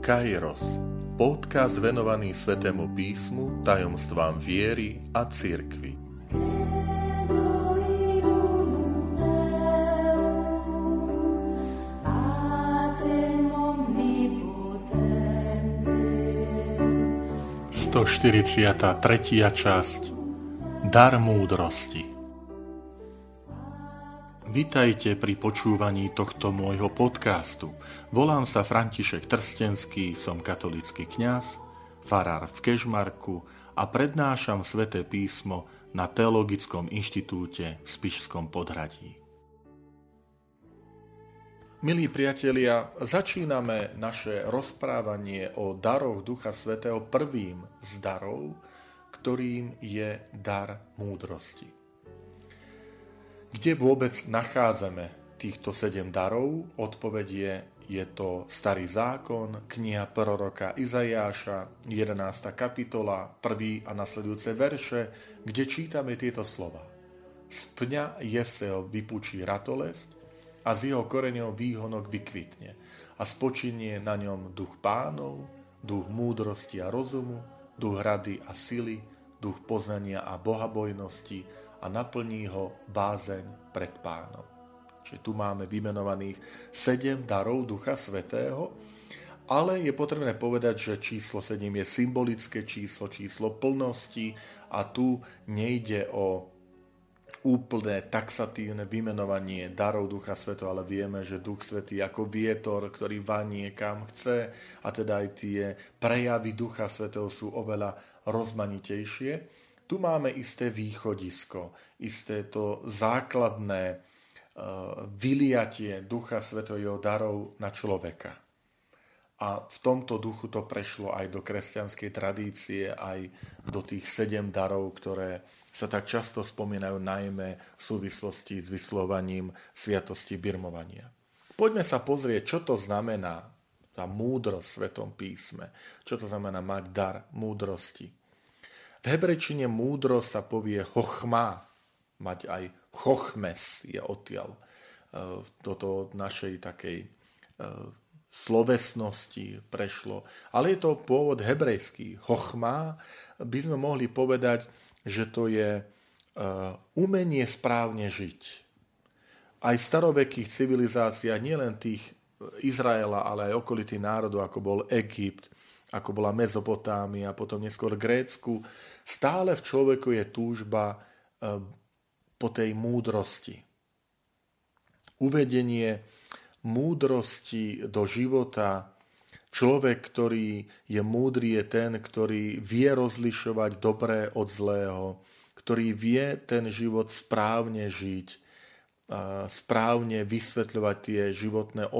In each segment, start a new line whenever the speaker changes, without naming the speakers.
Kairos, podcast venovaný Svetému písmu, tajomstvám viery a cirkvi. Sto tretia časť. Dar múdrosti Vitajte pri počúvaní tohto môjho podcastu. Volám sa František Trstenský, som katolický kňaz, farár v Kežmarku a prednášam sväté písmo na Teologickom inštitúte v Spišskom podhradí. Milí priatelia, začíname naše rozprávanie o daroch Ducha Svetého prvým z darov, ktorým je dar múdrosti. Kde vôbec nachádzame týchto sedem darov? Odpoveď je, je to Starý zákon, kniha proroka Izajáša, 11. kapitola, 1. a nasledujúce verše, kde čítame tieto slova. Z pňa Jeseo vypučí ratolesť a z jeho koreňov výhonok vykvitne a spočinie na ňom duch pánov, duch múdrosti a rozumu, duch rady a sily, duch poznania a bohabojnosti a naplní ho bázeň pred pánom. Čiže tu máme vymenovaných sedem darov Ducha Svetého, ale je potrebné povedať, že číslo 7 je symbolické číslo, číslo plnosti a tu nejde o úplné taxatívne vymenovanie darov Ducha Svetého, ale vieme, že Duch Svetý ako vietor, ktorý vanie kam chce a teda aj tie prejavy Ducha Svetého sú oveľa rozmanitejšie. Tu máme isté východisko, isté to základné uh, vyliatie Ducha Svetého darov na človeka. A v tomto duchu to prešlo aj do kresťanskej tradície, aj do tých sedem darov, ktoré sa tak často spomínajú najmä v súvislosti s vyslovaním sviatosti birmovania. Poďme sa pozrieť, čo to znamená tá múdrosť v Svetom písme. Čo to znamená mať dar múdrosti. V hebrečine múdro sa povie chochma, mať aj chochmes je odtiaľ. E, toto od našej takej e, slovesnosti prešlo. Ale je to pôvod hebrejský. Chochma by sme mohli povedať, že to je e, umenie správne žiť. Aj v starovekých civilizáciách, nielen tých Izraela, ale aj okolitých národov, ako bol Egypt, ako bola Mezopotámia, potom neskôr Grécku, stále v človeku je túžba eh, po tej múdrosti. Uvedenie múdrosti do života. Človek, ktorý je múdry, je ten, ktorý vie rozlišovať dobré od zlého, ktorý vie ten život správne žiť, správne vysvetľovať tie životné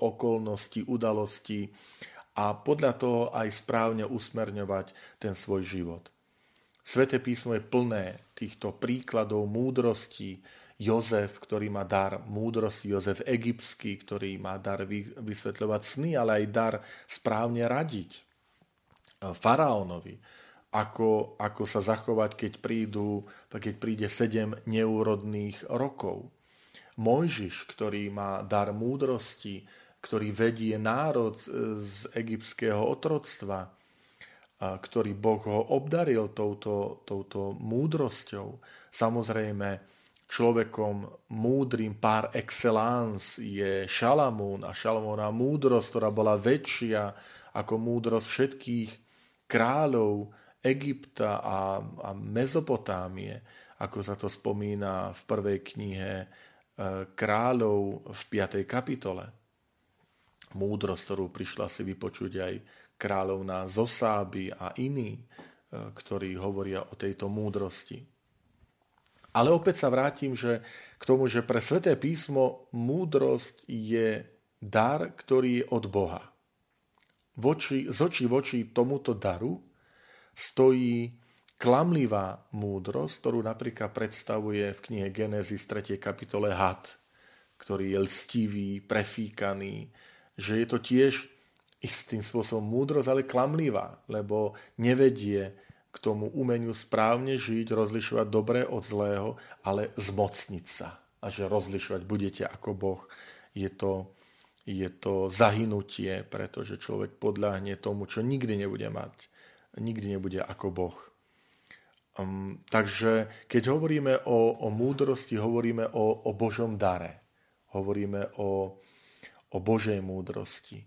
okolnosti, udalosti a podľa toho aj správne usmerňovať ten svoj život. Sveté písmo je plné týchto príkladov múdrosti. Jozef, ktorý má dar múdrosti, Jozef egyptský, ktorý má dar vysvetľovať sny, ale aj dar správne radiť. Faraónovi, ako, ako sa zachovať, keď, prídu, keď príde sedem neúrodných rokov. Mojžiš, ktorý má dar múdrosti, ktorý vedie národ z egyptského otroctva, ktorý Boh ho obdaril touto, touto múdrosťou. Samozrejme, človekom múdrym par excellence je Šalamún a Šalamúna múdrosť, ktorá bola väčšia ako múdrosť všetkých kráľov Egypta a, a Mezopotámie, ako sa to spomína v prvej knihe e, kráľov v 5. kapitole múdrosť, ktorú prišla si vypočuť aj kráľovná Zosáby a iní, e, ktorí hovoria o tejto múdrosti. Ale opäť sa vrátim že k tomu, že pre Sveté písmo múdrosť je dar, ktorý je od Boha. Voči, z očí voči tomuto daru stojí klamlivá múdrosť, ktorú napríklad predstavuje v knihe Genesis 3. kapitole had, ktorý je lstivý, prefíkaný, že je to tiež istým spôsobom múdrosť, ale klamlivá, lebo nevedie k tomu umeniu správne žiť, rozlišovať dobré od zlého, ale zmocniť sa. A že rozlišovať budete ako Boh. Je to, je to zahynutie, pretože človek podľahne tomu, čo nikdy nebude mať. Nikdy nebude ako Boh. Um, takže keď hovoríme o, o múdrosti, hovoríme o, o Božom dare. Hovoríme o, o Božej múdrosti.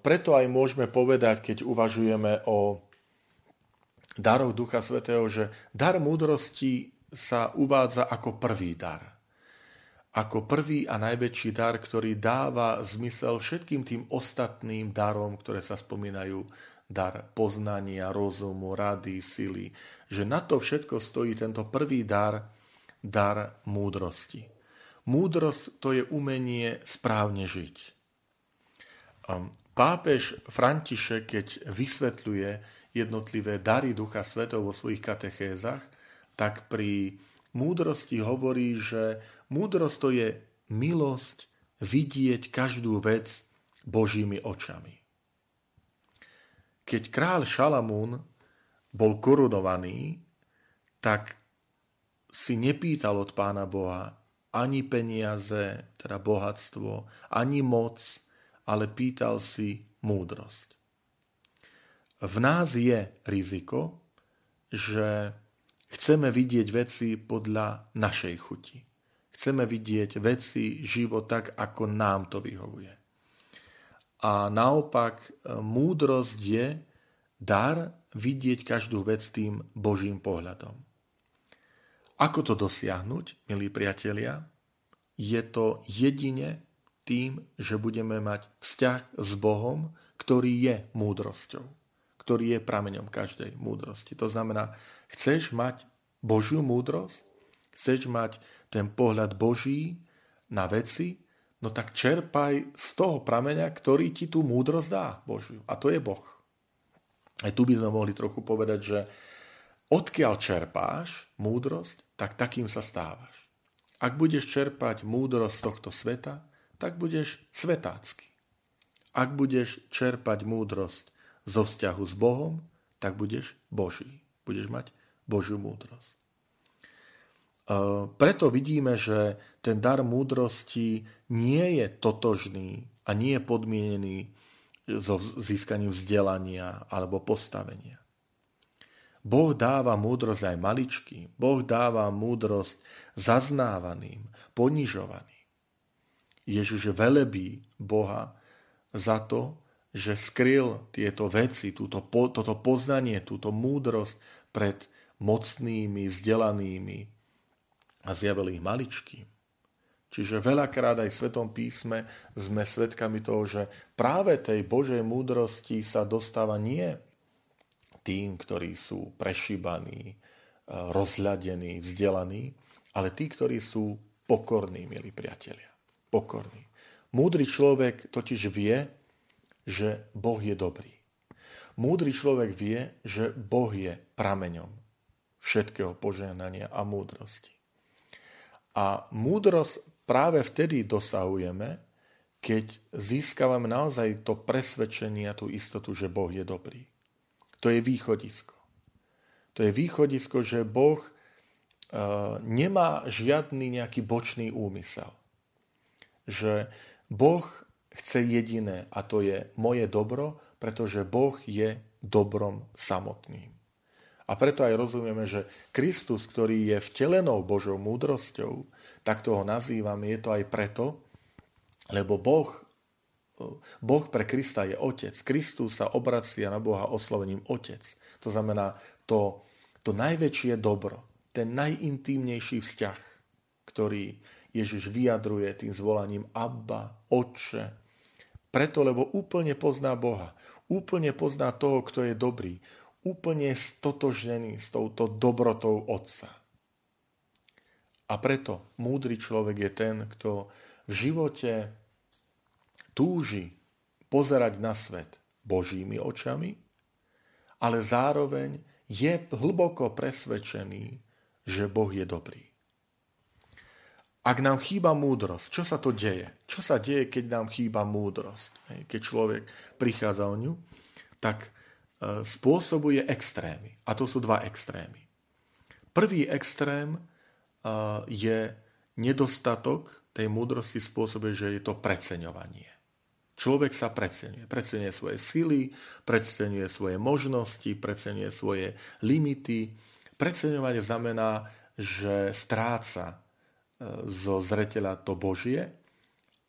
Preto aj môžeme povedať, keď uvažujeme o darov Ducha Svetého, že dar múdrosti sa uvádza ako prvý dar. Ako prvý a najväčší dar, ktorý dáva zmysel všetkým tým ostatným darom, ktoré sa spomínajú, dar poznania, rozumu, rady, sily, že na to všetko stojí tento prvý dar, dar múdrosti. Múdrosť to je umenie správne žiť. Pápež František, keď vysvetľuje jednotlivé dary Ducha Svetov vo svojich katechézach, tak pri múdrosti hovorí, že múdrosť to je milosť vidieť každú vec Božími očami. Keď král Šalamún bol korunovaný, tak si nepýtal od pána Boha ani peniaze, teda bohatstvo, ani moc, ale pýtal si múdrosť. V nás je riziko, že chceme vidieť veci podľa našej chuti. Chceme vidieť veci, život tak, ako nám to vyhovuje. A naopak, múdrosť je dar vidieť každú vec tým Božím pohľadom. Ako to dosiahnuť, milí priatelia? Je to jedine tým, že budeme mať vzťah s Bohom, ktorý je múdrosťou, ktorý je prameňom každej múdrosti. To znamená, chceš mať Božiu múdrosť, chceš mať ten pohľad Boží na veci, no tak čerpaj z toho prameňa, ktorý ti tú múdrosť dá Božiu. A to je Boh. Aj tu by sme mohli trochu povedať, že odkiaľ čerpáš múdrosť, tak takým sa stávaš. Ak budeš čerpať múdrosť z tohto sveta, tak budeš svetácky. Ak budeš čerpať múdrosť zo vzťahu s Bohom, tak budeš Boží. Budeš mať Božiu múdrosť. E, preto vidíme, že ten dar múdrosti nie je totožný a nie je podmienený so získaním vzdelania alebo postavenia. Boh dáva múdrosť aj maličkým. Boh dáva múdrosť zaznávaným, ponižovaným. Ježiš velebí Boha za to, že skryl tieto veci, túto, toto poznanie, túto múdrosť pred mocnými, vzdelanými a zjavil ich maličkým. Čiže veľakrát aj v Svetom písme sme svedkami toho, že práve tej Božej múdrosti sa dostáva nie tým, ktorí sú prešíbaní, rozhľadení, vzdelaní, ale tí, ktorí sú pokorní, milí priatelia pokorný. Múdry človek totiž vie, že Boh je dobrý. Múdry človek vie, že Boh je prameňom všetkého požehnania a múdrosti. A múdrosť práve vtedy dosahujeme, keď získavame naozaj to presvedčenie a tú istotu, že Boh je dobrý. To je východisko. To je východisko, že Boh uh, nemá žiadny nejaký bočný úmysel že Boh chce jediné a to je moje dobro, pretože Boh je dobrom samotným. A preto aj rozumieme, že Kristus, ktorý je vtelenou Božou múdrosťou, tak ho nazývame, je to aj preto, lebo Boh, boh pre Krista je Otec. Kristus sa obracia na Boha oslovením Otec. To znamená to, to najväčšie dobro, ten najintímnejší vzťah, ktorý Ježiš vyjadruje tým zvolaním Abba, Otče. Preto, lebo úplne pozná Boha. Úplne pozná toho, kto je dobrý. Úplne stotožnený s touto dobrotou Otca. A preto múdry človek je ten, kto v živote túži pozerať na svet Božími očami, ale zároveň je hlboko presvedčený, že Boh je dobrý. Ak nám chýba múdrosť, čo sa to deje? Čo sa deje, keď nám chýba múdrosť? Keď človek prichádza o ňu, tak e, spôsobuje extrémy. A to sú dva extrémy. Prvý extrém e, je nedostatok tej múdrosti spôsobuje, že je to preceňovanie. Človek sa preceňuje. Preceňuje svoje sily, preceňuje svoje možnosti, preceňuje svoje limity. Preceňovanie znamená, že stráca e, zo zreteľa to Božie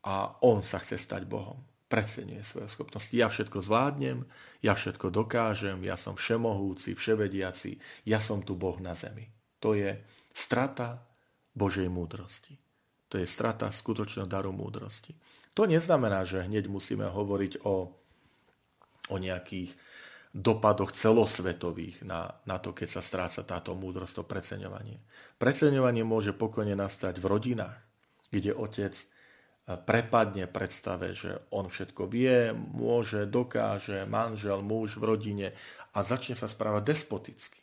a on sa chce stať Bohom. Preceňuje svoje schopnosti. Ja všetko zvládnem, ja všetko dokážem, ja som všemohúci, vševediaci, ja som tu Boh na zemi. To je strata Božej múdrosti. To je strata skutočného daru múdrosti. To neznamená, že hneď musíme hovoriť o, o nejakých dopadoch celosvetových na, na to, keď sa stráca táto múdrosť, to preceňovanie. Preceňovanie môže pokojne nastať v rodinách, kde otec e, prepadne predstave, že on všetko vie, môže, dokáže, manžel, muž v rodine a začne sa správať despoticky.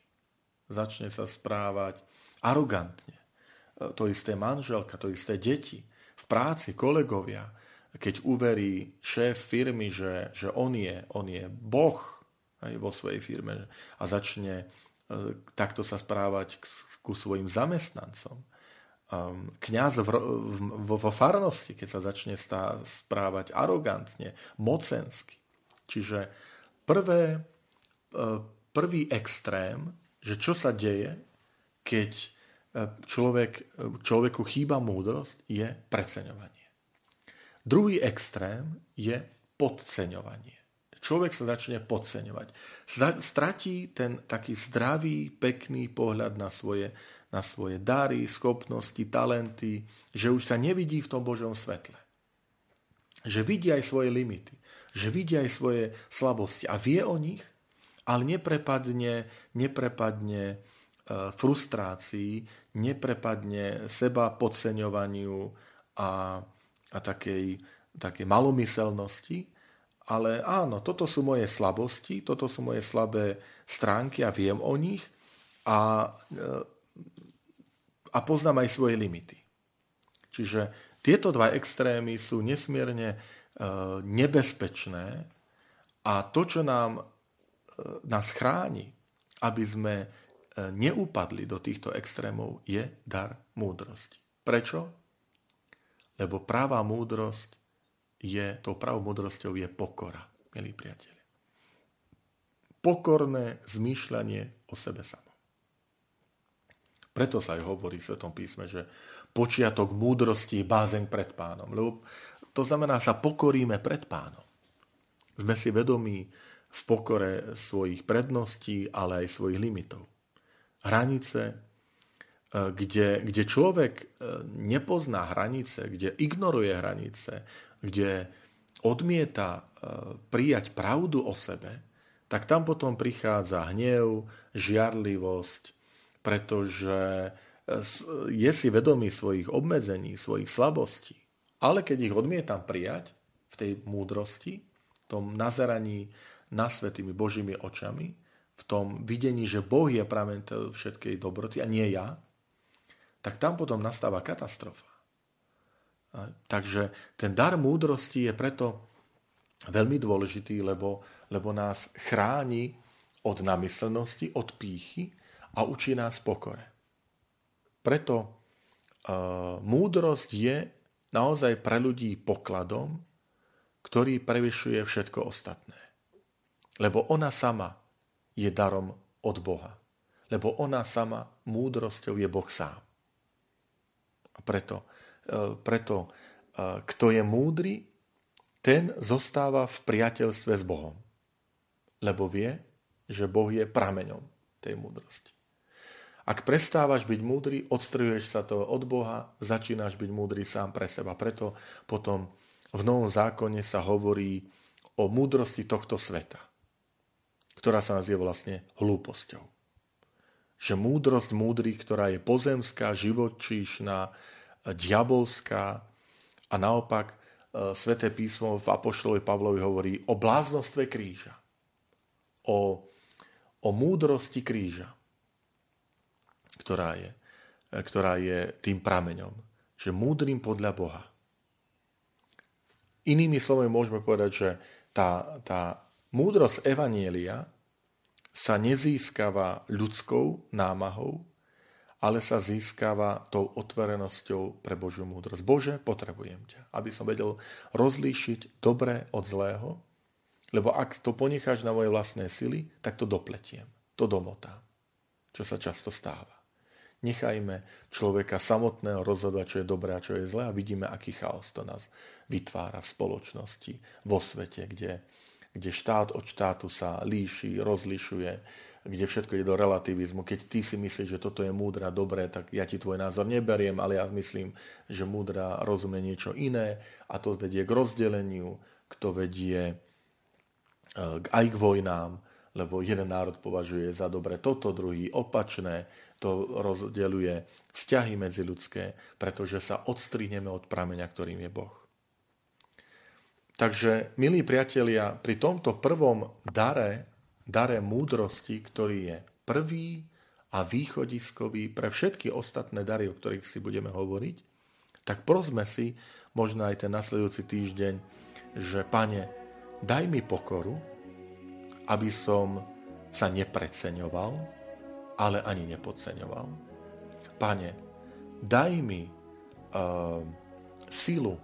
Začne sa správať arogantne. E, to isté manželka, to isté deti, v práci, kolegovia, keď uverí šéf firmy, že, že on, je, on je boh aj vo svojej firme a začne e, takto sa správať ku svojim zamestnancom. Um, kňaz vo farnosti, keď sa začne stá, správať arogantne, mocensky. Čiže prvé, e, prvý extrém, že čo sa deje, keď človek, človeku chýba múdrosť, je preceňovanie. Druhý extrém je podceňovanie. Človek sa začne podceňovať. Stratí ten taký zdravý, pekný pohľad na svoje, na svoje dary, schopnosti, talenty, že už sa nevidí v tom Božom svetle. Že vidí aj svoje limity, že vidí aj svoje slabosti a vie o nich, ale neprepadne, neprepadne e, frustrácii, neprepadne seba podceňovaniu a a takej, takej malomyselnosti, ale áno, toto sú moje slabosti, toto sú moje slabé stránky a viem o nich a, a poznám aj svoje limity. Čiže tieto dva extrémy sú nesmierne e, nebezpečné a to, čo nám, e, nás chráni, aby sme e, neupadli do týchto extrémov, je dar múdrosti. Prečo? Lebo práva múdrosť je, tou pravou múdrosťou je pokora, milí priatelia. Pokorné zmýšľanie o sebe samom. Preto sa aj hovorí v Svetom písme, že počiatok múdrosti je bázeň pred pánom. Lebo to znamená, sa pokoríme pred pánom. Sme si vedomí v pokore svojich predností, ale aj svojich limitov. Hranice E, kde, kde človek e, nepozná hranice, kde ignoruje hranice, kde odmieta e, prijať pravdu o sebe, tak tam potom prichádza hnev, žiarlivosť, pretože je si vedomý svojich obmedzení, svojich slabostí. Ale keď ich odmietam prijať v tej múdrosti, tom nazeraní na svetými Božími očami, v tom videní, že Boh je pramen všetkej dobroty a nie ja, tak tam potom nastáva katastrofa. Takže ten dar múdrosti je preto veľmi dôležitý, lebo, lebo nás chráni od namyslenosti, od pýchy a učí nás pokore. Preto uh, múdrosť je naozaj pre ľudí pokladom, ktorý prevyšuje všetko ostatné. Lebo ona sama je darom od Boha. Lebo ona sama múdrosťou je Boh sám. A preto, e, preto e, kto je múdry, ten zostáva v priateľstve s Bohom. Lebo vie, že Boh je prameňom tej múdrosti. Ak prestávaš byť múdry, odstruješ sa to od Boha, začínaš byť múdry sám pre seba. Preto potom v Novom zákone sa hovorí o múdrosti tohto sveta, ktorá sa nazýva vlastne hlúposťou že múdrosť múdrych, ktorá je pozemská, živočíšna, diabolská a naopak e, Sveté písmo v Apoštolovi Pavlovi hovorí o bláznostve kríža, o, o múdrosti kríža, ktorá je, e, ktorá je tým prameňom, že múdrym podľa Boha. Inými slovami môžeme povedať, že tá, tá múdrosť Evanielia sa nezískava ľudskou námahou, ale sa získava tou otvorenosťou pre Božiu múdrosť. Bože, potrebujem ťa, aby som vedel rozlíšiť dobré od zlého, lebo ak to ponecháš na moje vlastné sily, tak to dopletiem, to domotám, čo sa často stáva. Nechajme človeka samotného rozhodovať, čo je dobré a čo je zlé a vidíme, aký chaos to nás vytvára v spoločnosti, vo svete, kde, kde štát od štátu sa líši, rozlišuje, kde všetko je do relativizmu. Keď ty si myslíš, že toto je múdra, dobré, tak ja ti tvoj názor neberiem, ale ja myslím, že múdra rozumie niečo iné a to vedie k rozdeleniu, kto vedie e, aj k vojnám, lebo jeden národ považuje za dobre toto, druhý opačné, to rozdeľuje vzťahy medzi ľudské, pretože sa odstrihneme od prameňa, ktorým je Boh. Takže, milí priatelia, pri tomto prvom dare dare múdrosti, ktorý je prvý a východiskový pre všetky ostatné dary, o ktorých si budeme hovoriť, tak prosme si možno aj ten nasledujúci týždeň, že pane, daj mi pokoru, aby som sa nepreceňoval, ale ani nepodceňoval. Pane, daj mi uh, silu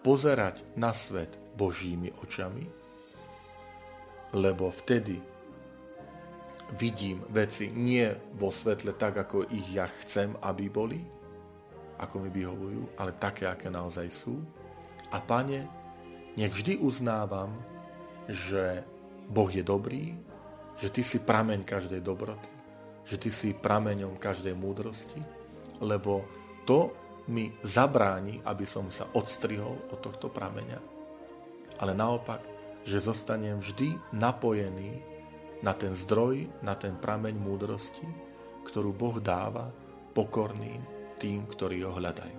pozerať na svet Božími očami, lebo vtedy vidím veci nie vo svetle tak, ako ich ja chcem, aby boli, ako mi vyhovujú, ale také, aké naozaj sú. A pane, nech vždy uznávam, že Boh je dobrý, že Ty si prameň každej dobroty, že Ty si prameňom každej múdrosti, lebo to mi zabráni, aby som sa odstrihol od tohto prameňa. Ale naopak, že zostanem vždy napojený na ten zdroj, na ten prameň múdrosti, ktorú Boh dáva pokorným tým, ktorí ho hľadajú.